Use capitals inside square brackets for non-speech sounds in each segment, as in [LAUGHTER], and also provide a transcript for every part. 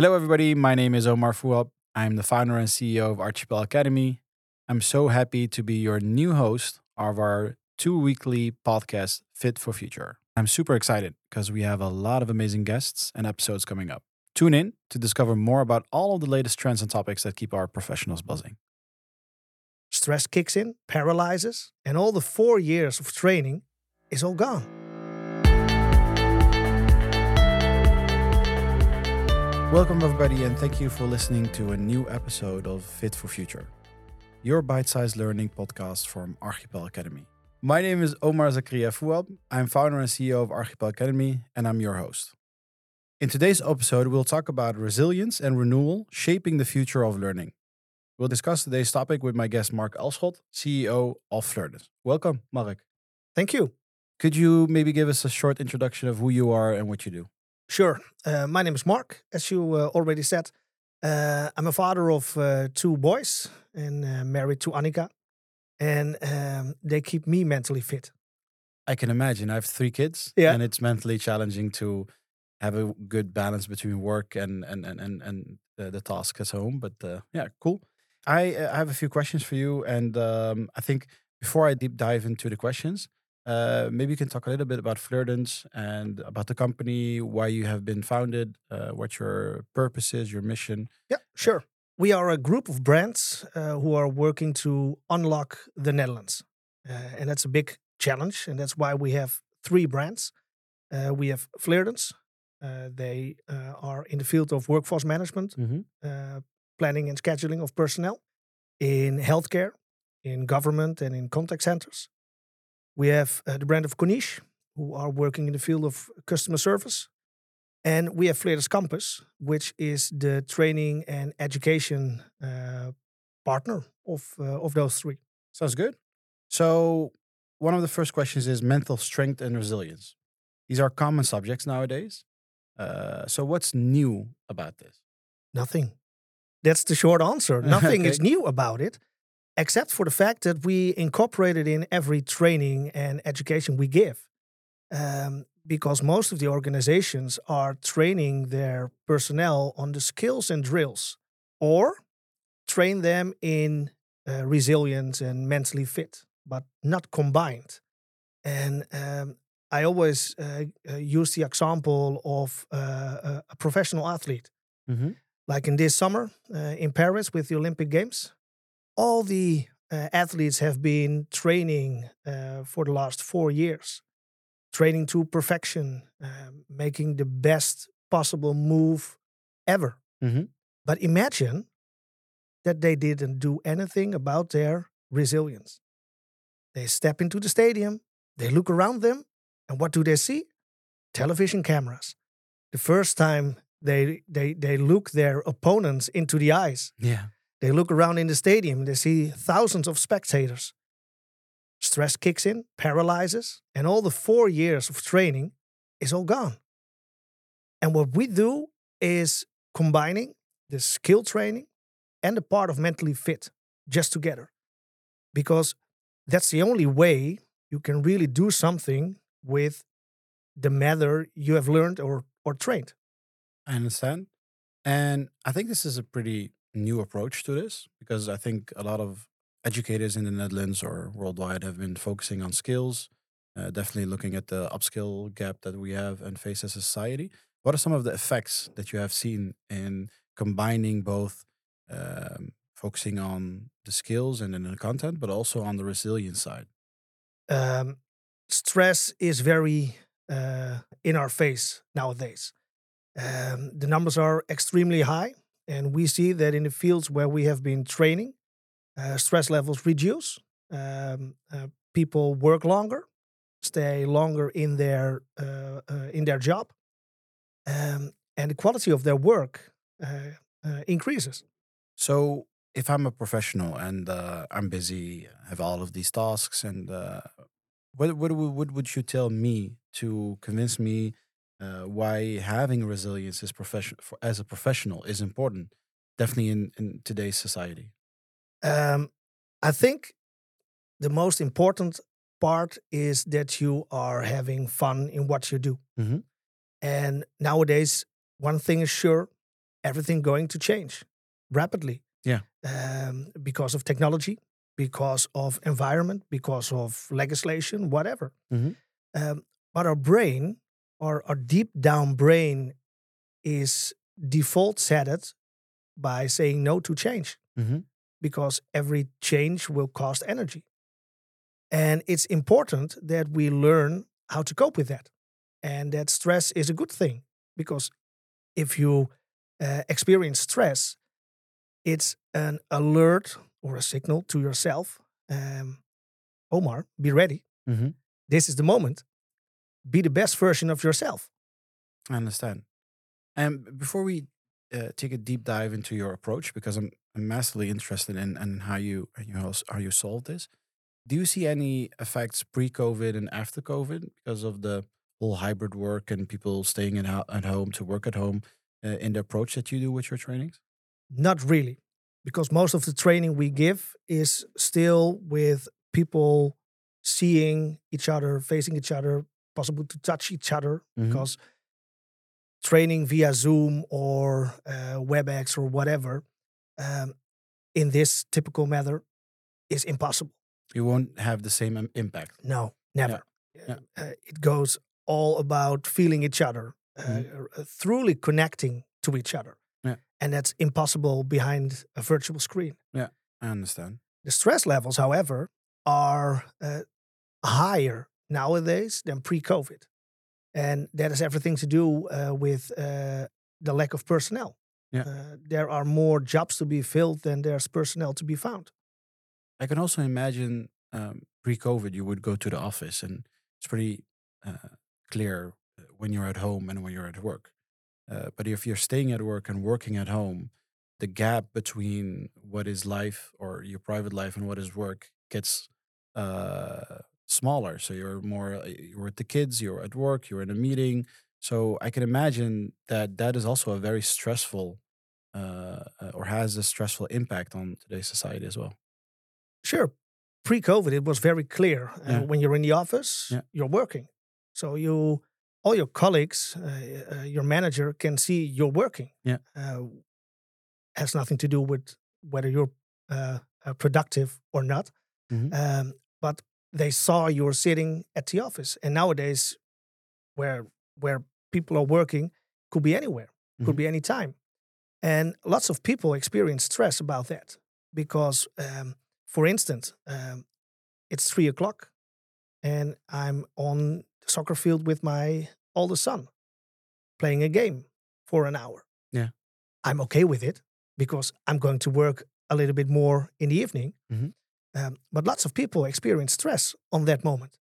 Hello, everybody. My name is Omar Fouab. I'm the founder and CEO of Archipel Academy. I'm so happy to be your new host of our two weekly podcast, Fit for Future. I'm super excited because we have a lot of amazing guests and episodes coming up. Tune in to discover more about all of the latest trends and topics that keep our professionals buzzing. Stress kicks in, paralyzes, and all the four years of training is all gone. Welcome, everybody, and thank you for listening to a new episode of Fit for Future, your bite sized learning podcast from Archipel Academy. My name is Omar Zakaria Fouab. I'm founder and CEO of Archipel Academy, and I'm your host. In today's episode, we'll talk about resilience and renewal shaping the future of learning. We'll discuss today's topic with my guest, Mark Elschot, CEO of Vlirdens. Welcome, Mark. Thank you. Could you maybe give us a short introduction of who you are and what you do? Sure. Uh, my name is Mark, as you uh, already said. Uh, I'm a father of uh, two boys and uh, married to Annika, and um, they keep me mentally fit. I can imagine. I have three kids, Yeah. and it's mentally challenging to have a good balance between work and and and and, and the, the task at home. But uh, yeah, cool. I, uh, I have a few questions for you, and um, I think before I deep dive into the questions, uh, maybe you can talk a little bit about Vlirdens and about the company, why you have been founded, uh, what your purpose is, your mission. Yeah, sure. We are a group of brands uh, who are working to unlock the Netherlands. Uh, and that's a big challenge. And that's why we have three brands. Uh, we have. Uh, they uh, are in the field of workforce management, Mm-hmm. uh, planning and scheduling of personnel, in healthcare, in government, and in contact centers. We have uh, the brand of Konish, who are working in the field of customer service. And we have Vlirdens Campus, which is the training and education uh, partner of, uh, of those three. Sounds good. So, one of the first questions is mental strength and resilience. These are common subjects nowadays. Uh, so, what's new about this? Nothing. That's the short answer. [LAUGHS] Nothing is new about it, except for the fact that we incorporate it in every training and education we give. Um, because most of the organizations are training their personnel on the skills and drills, or train them in uh, resilience and mentally fit, but not combined. And um, I always uh, uh, use the example of uh, a- a professional athlete Mm-hmm. like in this summer uh, in Paris with the Olympic Games. All the uh, athletes have been training uh, for the last four years, training to perfection, um, making the best possible move ever. Mhm. But imagine that they didn't do anything about their resilience. They step into the stadium, they look around them, and what do they see? Television cameras. The first time they they they look their opponents into the eyes. Yeah. They look around in the stadium, they see thousands of spectators. Stress kicks in, paralyzes, and all the four years of training is all gone. And what we do is combining the skill training and the part of mentally fit just together. Because that's the only way you can really do something with the matter you have learned or, or trained. I understand. And I think this is a pretty new approach to this because I think a lot of educators in the Netherlands or worldwide have been focusing on skills, uh, definitely looking at the upskill gap that we have and face as a society. What are some of the effects that you have seen in combining both um, focusing on the skills and then the content, but also on the resilience side? um, stress is very uh, in our face nowadays. Um, the numbers are extremely high, and we see that in the fields where we have been training, uh, stress levels reduce. Um, uh, people work longer, stay longer in their uh, uh, in their job, um, and the quality of their work uh, uh, increases. So if I'm a professional and I'm busy, have all of these tasks, and what what what would you tell me to convince me uh, why having resilience is profession for, as a professional is important? Definitely in in today's society. Um, I think the most important part is that you are having fun in what you do. Mhm. And nowadays, one thing is sure everything going to change rapidly. Yeah. Um, because of technology, because of environment, because of legislation, whatever. Mhm. Um, but our brain, our, our deep down brain, is default set it by saying no to change Mhm. because every change will cost energy. And it's important that we learn how to cope with that. And that stress is a good thing because if you uh, experience stress, it's an alert or a signal to yourself um, Omar, be ready. Mhm. This is the moment. Be the best version of yourself. I understand. And before we uh, take a deep dive into your approach, because I'm, I'm massively interested in, in how you how you how, you solve this. Do you see any effects pre-COVID and after COVID because of the whole hybrid work and people staying at, ho- at home to work at home uh, in the approach that you do with your trainings? Not really, because most of the training we give is still with people seeing each other, facing each other, possible to touch each other, Mhm. because training via Zoom or uh, WebEx or whatever um, in this typical manner is impossible. You won't have the same impact. No, never. Yeah. Uh, it goes all about feeling each other, uh, Mhm. uh, truly connecting to each other. Yeah. And that's impossible behind a virtual screen. Yeah, I understand. The stress levels, however, are uh, higher nowadays than pre COVID. And that has everything to do uh, with uh, the lack of personnel. Yeah. Uh, there are more jobs to be filled than there's personnel to be found. I can also imagine um, pre-COVID, you would go to the office, and it's pretty uh, clear uh, when you're at home and when you're at work. Uh, but if you're staying at work and working at home, the gap between what is life or your private life and what is work gets uh, smaller. So you're more uh, you're with the kids, you're at work, you're in a meeting. So I can imagine that that is also a very stressful uh, uh, or has a stressful impact on today's society as well. Sure, pre COVID, it was very clear. Uh, Yeah. when you're in the office, Yeah. you're working. So you, all your colleagues, uh, uh, your manager can see you're working. Yeah. Uh, has nothing to do with whether you're productive or not. Mhm. Um, but they saw you're sitting at the office. And nowadays, where where people are working, could be anywhere, could Mhm. be any time. And lots of people experience stress about that because, um, for instance, um, it's three o'clock and I'm on the soccer field with my oldest son playing a game for an hour. Yeah. I'm okay with it because I'm going to work a little bit more in the evening. Mhm. Um, but lots of people experience stress on that moment.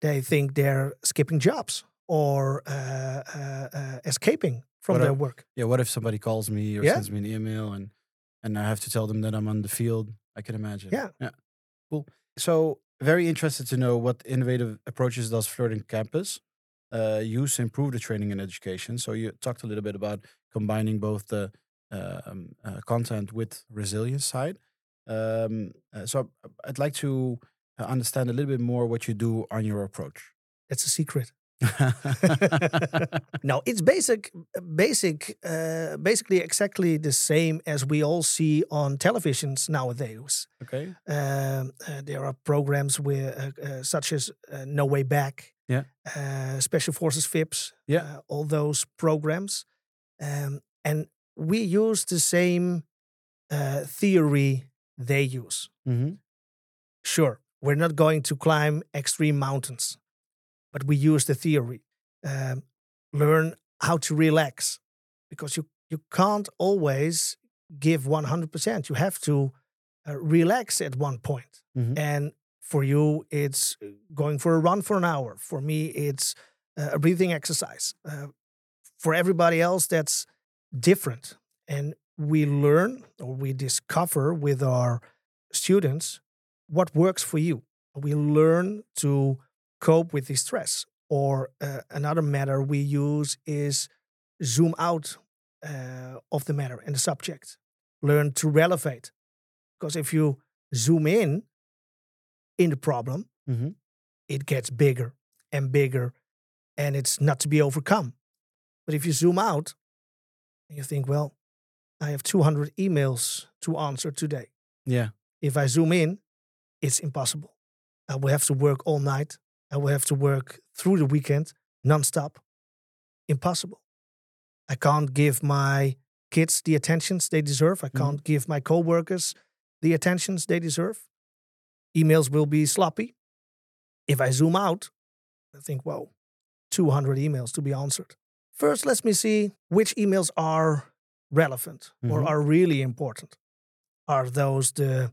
They think they're skipping jobs or uh, uh, uh, escaping from What their are- work. Yeah, what if somebody calls me or Yeah. sends me an email and and I have to tell them that I'm on the field? I can imagine. Yeah. Yeah. Cool. So very interested to know what innovative approaches does Vlirdens Campus uh, use to improve the training and education. So you talked a little bit about combining both the um, uh, content with resilience side. Um, uh, so I'd like to uh, understand a little bit more what you do on your approach. That's a secret. [LAUGHS] no, it's basic, basic, uh, basically exactly the same as we all see on televisions nowadays. okay. Um, uh, there are programs where, uh, uh, such as uh, No Way Back, Yeah. uh, Special Forces FIPS, Yeah. uh, all those programs, um, and we use the same uh, theory they use. hmm Sure, we're not going to climb extreme mountains, but we use the theory. Um, learn how to relax because you, you can't always give 100%. You have to uh, relax at one point. Mhm. And for you, it's uh, going for a run for an hour. For me, it's uh, a breathing exercise. Uh, for everybody else, that's different. And we learn or we discover with our students what works for you. We learn to cope with the stress. Or uh, another matter we use is zoom out uh, of the matter and the subject. Learn to relevate. Because if you zoom in in the problem, hmm it gets bigger and bigger and it's not to be overcome. But if you zoom out and you think, well, I have 200 emails to answer today. Yeah. If I zoom in, it's impossible. I will have to work all night. I will have to work through the weekend nonstop. Impossible. I can't give my kids the attentions they deserve. I mm-hmm. can't give my coworkers the attentions they deserve. Emails will be sloppy. If I zoom out, I think, whoa, 200 emails to be answered. First, let me see which emails are relevant or Mhm. are really important. Are those the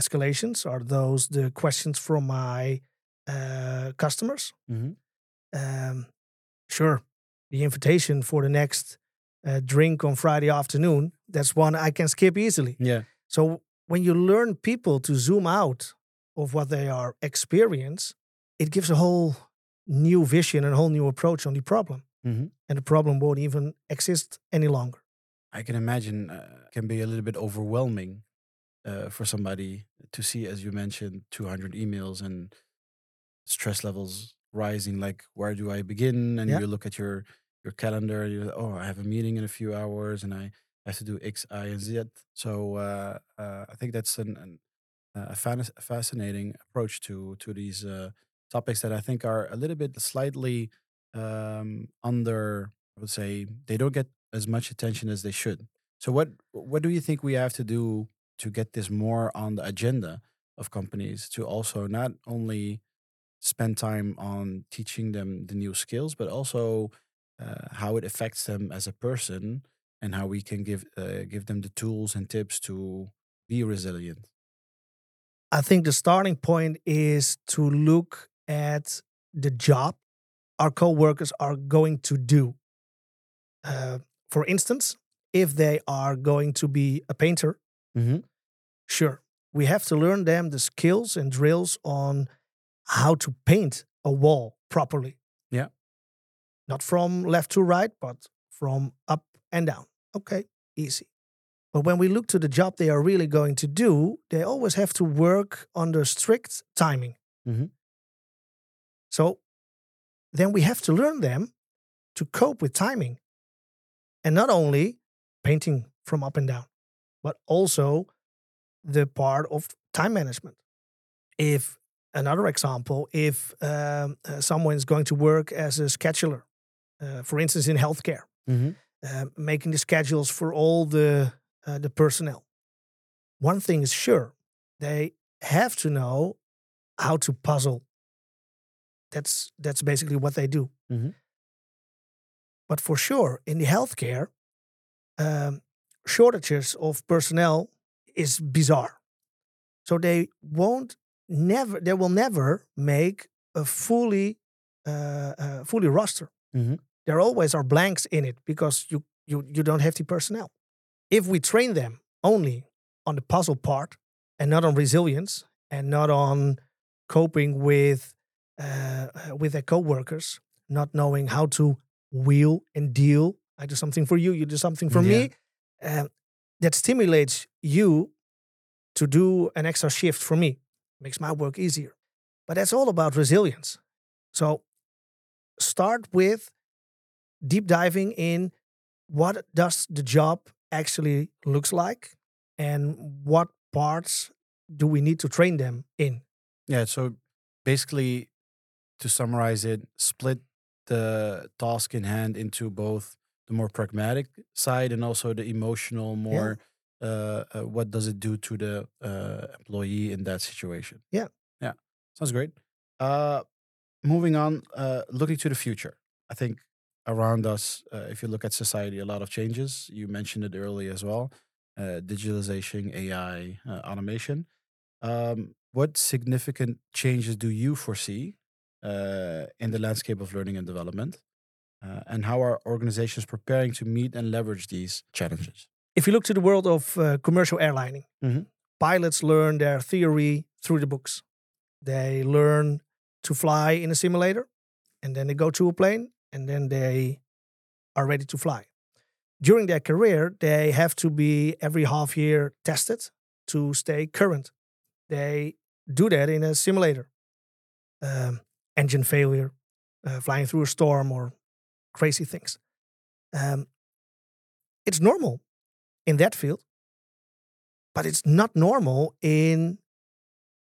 escalations? Are those the questions from my uh, customers? Mhm. Um, sure, the invitation for the next uh, drink on Friday afternoon, that's one I can skip easily. Yeah. So when you learn people to zoom out of what they are experience, it gives a whole new vision and a whole new approach on the problem. Mhm. And the problem won't even exist any longer. I can imagine uh, can be a little bit overwhelming uh, for somebody to see, as you mentioned, 200 emails and stress levels rising. Like, where do I begin? And Yeah. you look at your your calendar. You oh, I have a meeting in a few hours, and I have to do X, Y, and Z. So uh, uh, I think that's an, an a fan- fascinating approach to to these uh, topics that I think are a little bit slightly um, under. I would say they don't get as much attention as they should. So what what do you think we have to do to get this more on the agenda of companies to also not only spend time on teaching them the new skills, but also uh, how it affects them as a person and how we can give uh, give them the tools and tips to be resilient. I think the starting point is to look at the job our coworkers are going to do. Uh, for instance, if they are going to be a painter, Mm-hmm. sure, we have to learn them the skills and drills on how to paint a wall properly. Yeah. Not from left to right, but from up and down. Okay, easy. But when we look to the job they are really going to do, they always have to work under strict timing. Mhm. So then we have to learn them to cope with timing. And not only painting from up and down, but also the part of time management. If another example, if um, uh, someone is going to work as a scheduler, uh, for instance, in healthcare, Mm-hmm. uh, making the schedules for all the uh, the personnel. One thing is sure, they have to know how to puzzle. That's that's basically what they do. Mhm. But for sure, in the healthcare, um, shortages of personnel is bizarre. So they won't never they will never make a fully uh, uh, fully roster. Mhm. There always are blanks in it because you you you don't have the personnel. If we train them only on the puzzle part and not on resilience and not on coping with uh, with their coworkers, not knowing how to wheel and deal. I do something for you, you do something for me. Um, that stimulates you to do an extra shift for me, makes my work easier. But that's all about resilience. So start with deep diving in what does the job actually looks like and what parts do we need to train them in Yeah. So basically, to summarize it, split the task in hand into both the more pragmatic side and also the emotional, more uh, uh, what does it do to the uh, employee in that situation? Yeah. Yeah. Sounds great. Uh, moving on, uh, looking to the future. I think around us, uh, if you look at society, a lot of changes. You mentioned it earlier as well uh, digitalization, AI, uh, automation. Um, what significant changes do you foresee in the landscape of learning and development? Uh, and how are organizations preparing to meet and leverage these challenges? if you look to the world of uh, commercial airlining, Mhm. pilots learn their theory through the books. They learn to fly in a simulator, and then they go to a plane, and then they are ready to fly. During their career, they have to be every half year tested to stay current. They do that in a simulator. Um, engine failure, uh, flying through a storm, or crazy things. Um, it's normal in that field, but it's not normal in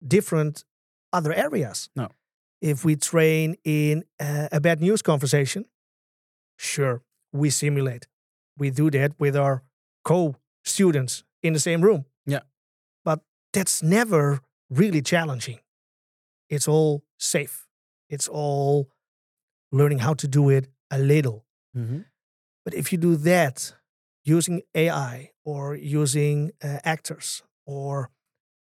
different other areas. No. If we train in uh, a bad news conversation, sure, we simulate. We do that with our co students in the same room. Yeah. But that's never really challenging. It's all safe. It's all learning how to do it a little. Mm-hmm. But if you do that using AI or using uh, actors or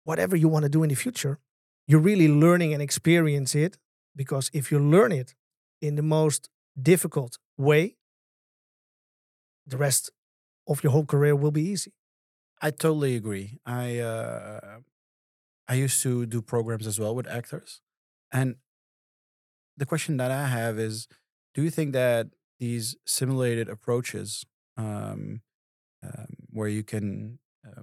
whatever you want to do in the future, you're really learning and experience it because if you learn it in the most difficult way, the rest of your whole career will be easy. I totally agree. I uh, I used to do programs as well with actors, and the question that I have is: Do you think that these simulated approaches, um, um, where you can uh,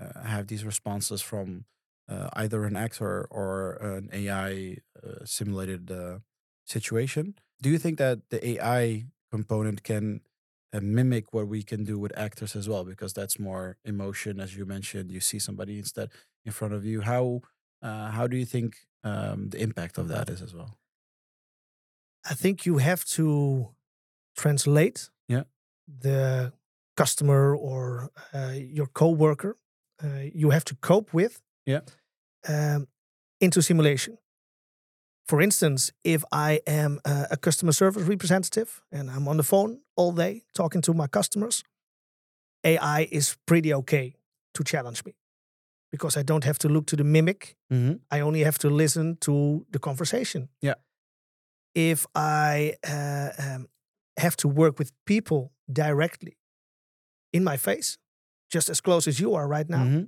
uh, have these responses from uh, either an actor or an AI uh, simulated uh, situation, do you think that the AI component can uh, mimic what we can do with actors as well? Because that's more emotion as you mentioned you see somebody instead in front of you. How how do you think um, the impact of that is as well I think you have to translate Yeah. the customer or uh, your coworker uh, you have to cope with Yeah. um, into simulation. For instance, if I am a, a customer service representative and I'm on the phone all day talking to my customers, AI is pretty okay to challenge me because I don't have to look to the mimic mm-hmm. I only have to listen to the conversation. Yeah. If I uh, um, have to work with people directly in my face, just as close as you are right now, Mm-hmm.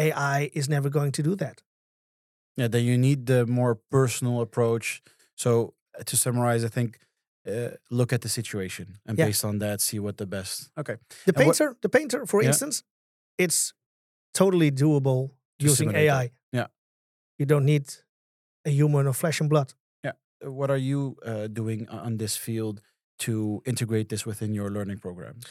AI is never going to do that. yeah then you need the more personal approach so uh, to summarize i think uh, look at the situation and Yeah. based on that see what the best okay The And painter, the painter, for Yeah. instance, it's totally doable To using AI. it. Yeah. You don't need a human of flesh and blood. What are you uh, doing on this field to integrate this within your learning programs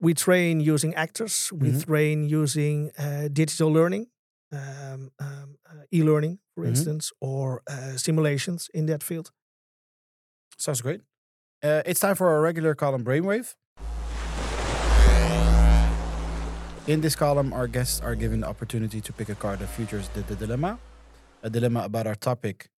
we train using actors we Mhm. train using uh, digital learning um, um, uh, e-learning for Mhm. instance or uh, simulations in that field Sounds great. Uh, it's time for our regular column Brainwave. In this column, our guests are given the opportunity to pick a card that features the, the dilemma, a dilemma about our topic,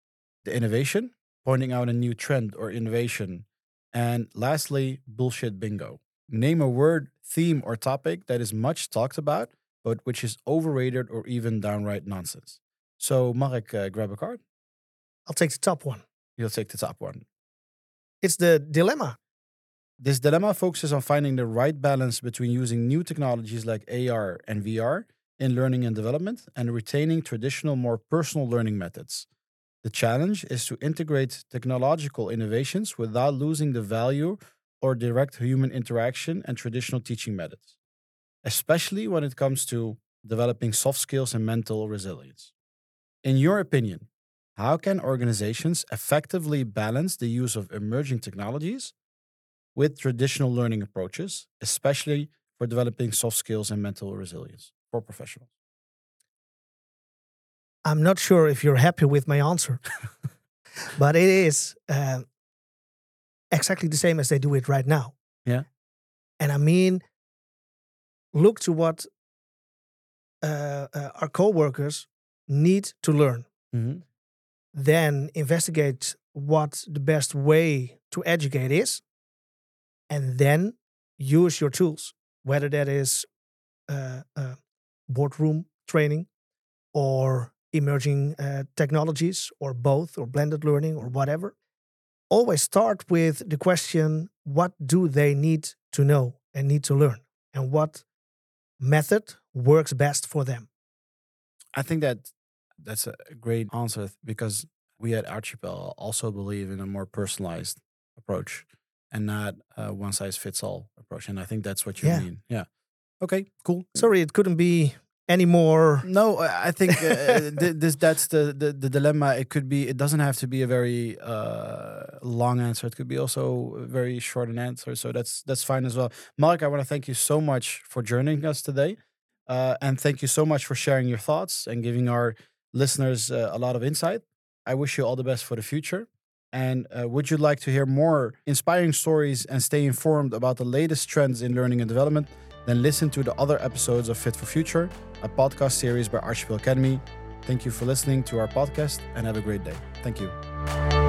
the innovation, pointing out a new trend or innovation, and lastly, bullshit bingo. Name a word, theme, or topic that is much talked about, but which is overrated or even downright nonsense. So, Marek, uh, grab a card. i'll take the top one You'll take the top one. it's the dilemma This dilemma focuses on finding the right balance between using new technologies like AR and VR in learning and development and retaining traditional, more personal learning methods. The challenge is to integrate technological innovations without losing the value or direct human interaction and traditional teaching methods, especially when it comes to developing soft skills and mental resilience. In your opinion, how can organizations effectively balance the use of emerging technologies with traditional learning approaches, especially for developing soft skills and mental resilience for professionals. I'm not sure if you're happy with my answer [LAUGHS] but it is uh, exactly the same as they do it right now Yeah. and i mean look to what uh, uh, our coworkers need to learn Mm-hmm. then investigate what the best way to educate is, and then use your tools, whether that is uh, uh, boardroom training or emerging uh, technologies or both or blended learning or whatever. Always start with the question what do they need to know and need to learn, and what method works best for them? I think that that's a great answer because we at Archipel also believe in a more personalized approach and not a one size fits all approach. And I think that's what you Yeah. mean. Yeah. Okay, cool. Sorry, it couldn't be anymore? No, I think [LAUGHS] uh, th- this that's the, the the dilemma. It could be. It doesn't have to be a very uh, long answer. It could be also a very short an answer. So that's that's fine as well. Mark, I want to thank you so much for joining us today, uh, and thank you so much for sharing your thoughts and giving our listeners uh, a lot of insight. I wish you all the best for the future. And uh, would you like to hear more inspiring stories and stay informed about the latest trends in learning and development? Then listen to the other episodes of Fit for Future, a podcast series by Archipel Academy. Thank you for listening to our podcast and have a great day. Thank you.